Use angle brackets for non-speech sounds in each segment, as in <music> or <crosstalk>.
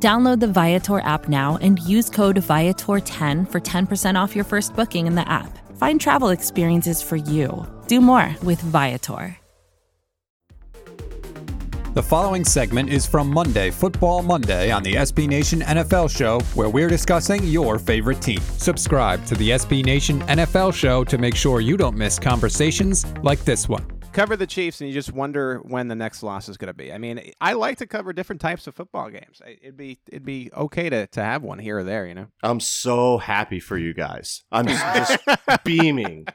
Download the Viator app now and use code Viator10 for 10% off your first booking in the app. Find travel experiences for you. Do more with Viator. The following segment is from Monday, Football Monday, on the SB Nation NFL Show, where we're discussing your favorite team. Subscribe to the SB Nation NFL Show to make sure you don't miss conversations like this one. Cover the Chiefs, and you just wonder when the next loss is going to be. I mean, I like to cover different types of football games. It'd be it'd be okay to to have one here or there, you know. I'm so happy for you guys. I'm just, <laughs> just beaming.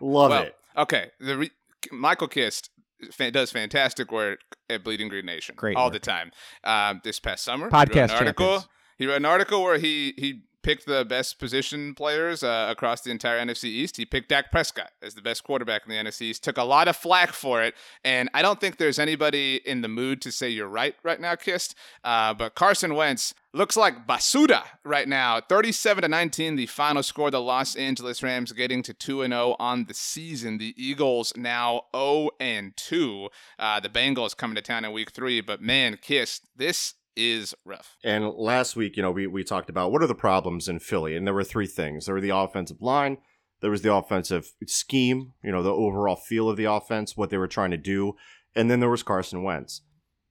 Love well, it. Okay, the re- Michael Kist fa- does fantastic work at Bleeding Green Nation Great all work. the time. Um, this past summer, Podcast he wrote an article. champions. He wrote an article where he he picked the best position players uh, across the entire NFC East. He picked Dak Prescott as the best quarterback in the NFC East. Took a lot of flack for it, and I don't think there's anybody in the mood to say you're right right now, Kist. Uh, but Carson Wentz looks like Basuda right now. 37 to 19, the final score. The Los Angeles Rams getting to 2 and 0 on the season. The Eagles now 0 and 2. Uh, the Bengals coming to town in week three. But man, Kist, this is rough. And last week, you know, we, we talked about what are the problems in Philly, and there were three things. There were the offensive line, there was the offensive scheme, you know, the overall feel of the offense, what they were trying to do, and then there was Carson Wentz.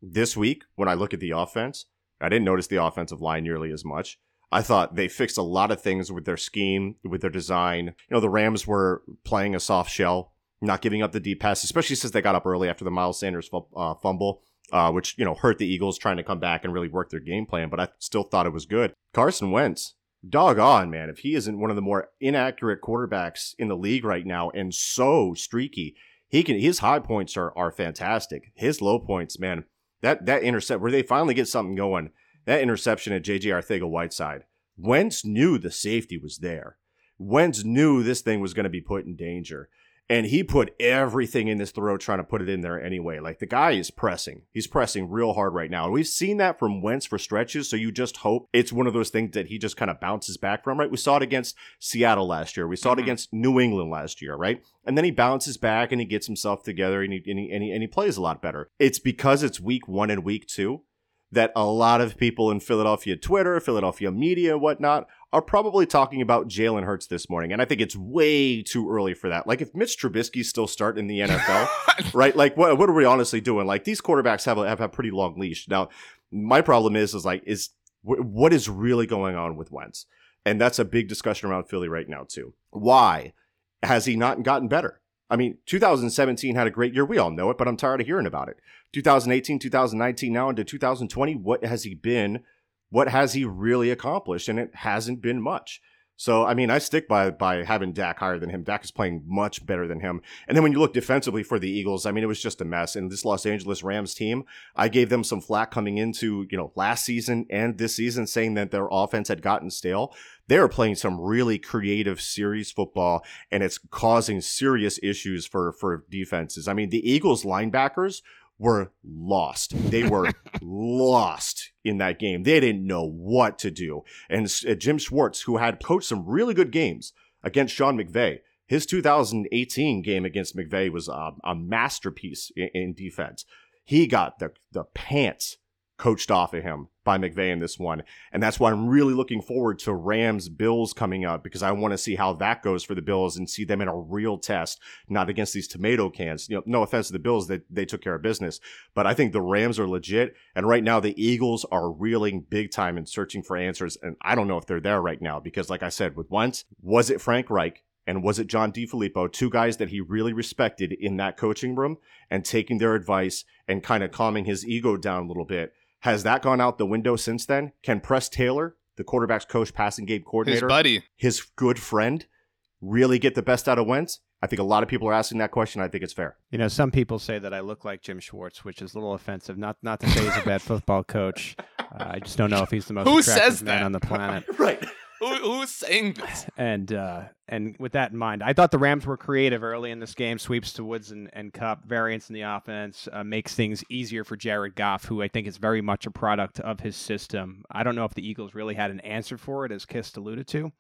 This week, when I look at the offense, I didn't notice the offensive line nearly as much. I thought they fixed a lot of things with their scheme, with their design. You know, the Rams were playing a soft shell, not giving up the deep pass, especially since they got up early after the Miles Sanders fu- uh, fumble uh, which you know hurt the Eagles trying to come back and really work their game plan. But I still thought it was good. Carson Wentz, doggone man, if he isn't one of the more inaccurate quarterbacks in the league right now, and so streaky, he can. His high points are are fantastic. His low points, man, that that intercept where they finally get something going. That interception at JJ Arcega-Whiteside. Wentz knew the safety was there. Wentz knew this thing was going to be put in danger. And he put everything in his throat trying to put it in there anyway. Like the guy is pressing. He's pressing real hard right now. And we've seen that from Wentz for stretches. So you just hope it's one of those things that he just kind of bounces back from, right? We saw it against Seattle last year. We saw it mm-hmm. against New England last year, right? And then he bounces back and he gets himself together and he, and he, and he, and he plays a lot better. It's because it's week one and week two that a lot of people in Philadelphia Twitter, Philadelphia media, whatnot are probably talking about Jalen Hurts this morning. And I think it's way too early for that. Like, if Mitch Trubisky's still starting in the NFL, <laughs> right? Like, what, what are we honestly doing? Like, these quarterbacks have a, have a pretty long leash. Now, my problem is, is like, is wh- what is really going on with Wentz? And that's a big discussion around Philly right now, too. Why has he not gotten better? I mean, 2017 had a great year. We all know it, but I'm tired of hearing about it. 2018, 2019, now into 2020, what has he been? What has he really accomplished? And it hasn't been much. So, I mean, I stick by by having Dak higher than him. Dak is playing much better than him. And then when you look defensively for the Eagles, I mean, it was just a mess. And this Los Angeles Rams team, I gave them some flack coming into, you know, last season and this season saying that their offense had gotten stale. They are playing some really creative series football and it's causing serious issues for for defenses. I mean, the Eagles linebackers were lost. They were <laughs> lost in that game. They didn't know what to do. And uh, Jim Schwartz, who had coached some really good games against Sean McVay, his 2018 game against McVay was uh, a masterpiece in, in defense. He got the the pants coached off of him by McVay in this one. And that's why I'm really looking forward to Rams Bills coming up because I want to see how that goes for the Bills and see them in a real test, not against these tomato cans. You know, no offense to the Bills, that they, they took care of business, but I think the Rams are legit. And right now the Eagles are reeling big time and searching for answers. And I don't know if they're there right now because like I said, with Wentz, was it Frank Reich? And was it John DeFilippo, two guys that he really respected in that coaching room and taking their advice and kind of calming his ego down a little bit? Has that gone out the window since then? Can Press Taylor, the quarterback's coach, passing game coordinator, His coordinator, buddy. his good friend, really get the best out of Wentz? I think a lot of people are asking that question. I think it's fair. You know, some people say that I look like Jim Schwartz, which is a little offensive. Not not to say he's a bad <laughs> football coach. Uh, I just don't know if he's the most Who attractive says man that? on the planet. <laughs> Right. Who, who's saying this? And uh, and with that in mind, I thought the Rams were creative early in this game. Sweeps to Woods and, and Kupp, variance in the offense uh, makes things easier for Jared Goff, who I think is very much a product of his system. I don't know if the Eagles really had an answer for it, as Kist alluded to.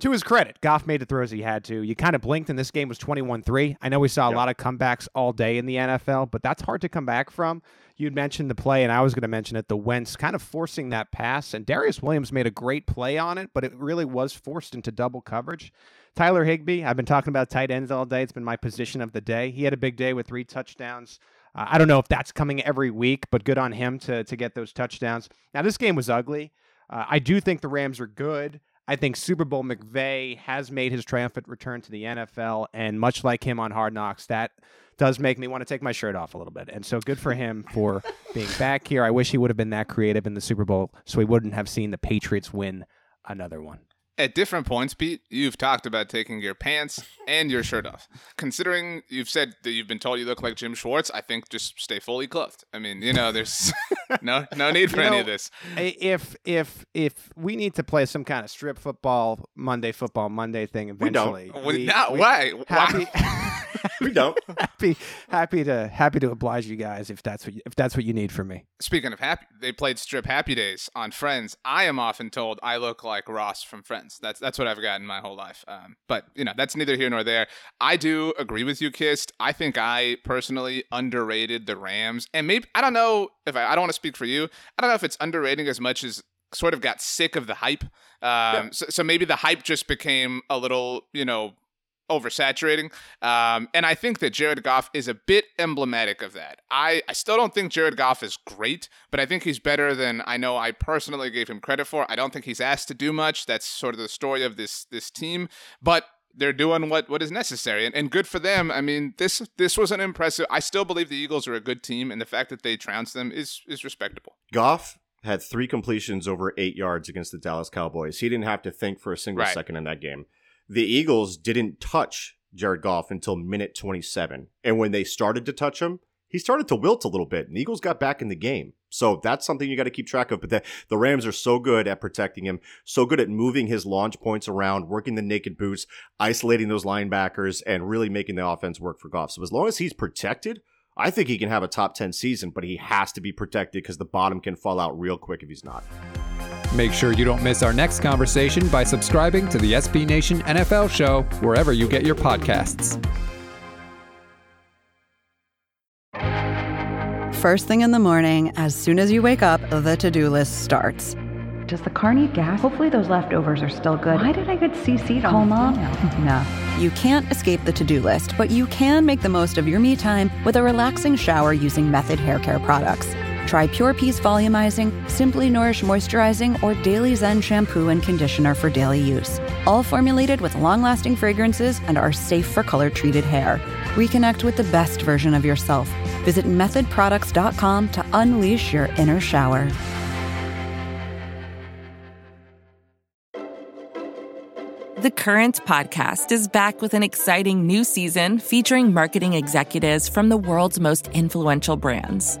To his credit, Goff made the throws he had to. You kind of blinked, and this game was 21 3. I know we saw a Yep. lot of comebacks all day in the NFL, but that's hard to come back from. You'd mentioned the play, and I was going to mention it the Wentz kind of forcing that pass, and Darious Williams made a great play on it, but it really was forced into double coverage. Tyler Higbee, I've been talking about tight ends all day. It's been my position of the day. He had a big day with three touchdowns. Uh, I don't know if that's coming every week, but good on him to to get those touchdowns. Now this game was ugly. Uh, I do think the Rams are good. I think Super Bowl McVay has made his triumphant return to the NFL, and much like him on Hard Knocks, that does make me want to take my shirt off a little bit. And so good for him for <laughs> being back here. I wish he would have been that creative in the Super Bowl, so we wouldn't have seen the Patriots win another one. At different points, Pete, you've talked about taking your pants and your shirt off. Considering you've said that you've been told you look like Jim Schwartz, I think just stay fully clothed. I mean, you know, there's <laughs> no no need for You any know, of this. If if if we need to play some kind of strip football Monday football Monday thing eventually, We don't. eventually, we- not we- why? happy, Why? We <laughs> don't. <laughs> happy happy to happy to oblige you guys if that's what you, if that's what you need from me. Speaking of happy, they played Strip Happy Days on Friends. I am often told I look like Ross from Friends. That's that's what I've gotten my whole life. Um, but you know, that's neither here nor there. I do agree with you, Kist. I think I personally underrated the Rams, and maybe I don't know if I, I don't want to speak for you. I don't know if it's underrating as much as sort of got sick of the hype. Um, so, so maybe the hype just became a little, you know, oversaturating. Um, and I think that Jared Goff is a bit emblematic of that. I, I still don't think Jared Goff is great, but I think he's better than I know I personally gave him credit for. I don't think he's asked to do much. That's sort of the story of this this team. But they're doing what, what is necessary and, and good for them. I mean, this this was an impressive I still believe the Eagles are a good team, and the fact that they trounced them is is respectable. Goff had three completions over eight yards against the Dallas Cowboys. He didn't have to think for a single Right. second in that game. The Eagles didn't touch Jared Goff until minute 27. And when they started to touch him, he started to wilt a little bit, and the Eagles got back in the game. So that's something you got to keep track of. But the, the Rams are so good at protecting him, so good at moving his launch points around, working the naked boots, isolating those linebackers, and really making the offense work for Goff. So as long as he's protected, I think he can have a top 10 season, but he has to be protected because the bottom can fall out real quick if he's not. Make sure you don't miss our next conversation by subscribing to the SB Nation NFL show wherever you get your podcasts. First thing in the morning, as soon as you wake up, the to do list starts. Does the car need gas? Hopefully those leftovers are still good. Why did I get CC'd on Call mom? <laughs> no. You can't escape the to do list, but you can make the most of your me time with a relaxing shower using Method Hair Care products. Try Pure Peace Volumizing, Simply Nourish Moisturizing, or Daily Zen Shampoo and Conditioner for daily use. All formulated with long lasting fragrances and are safe for color treated hair. Reconnect with the best version of yourself. Visit methodproducts.com to unleash your inner shower. The Current podcast is back with an exciting new season featuring marketing executives from the world's most influential brands.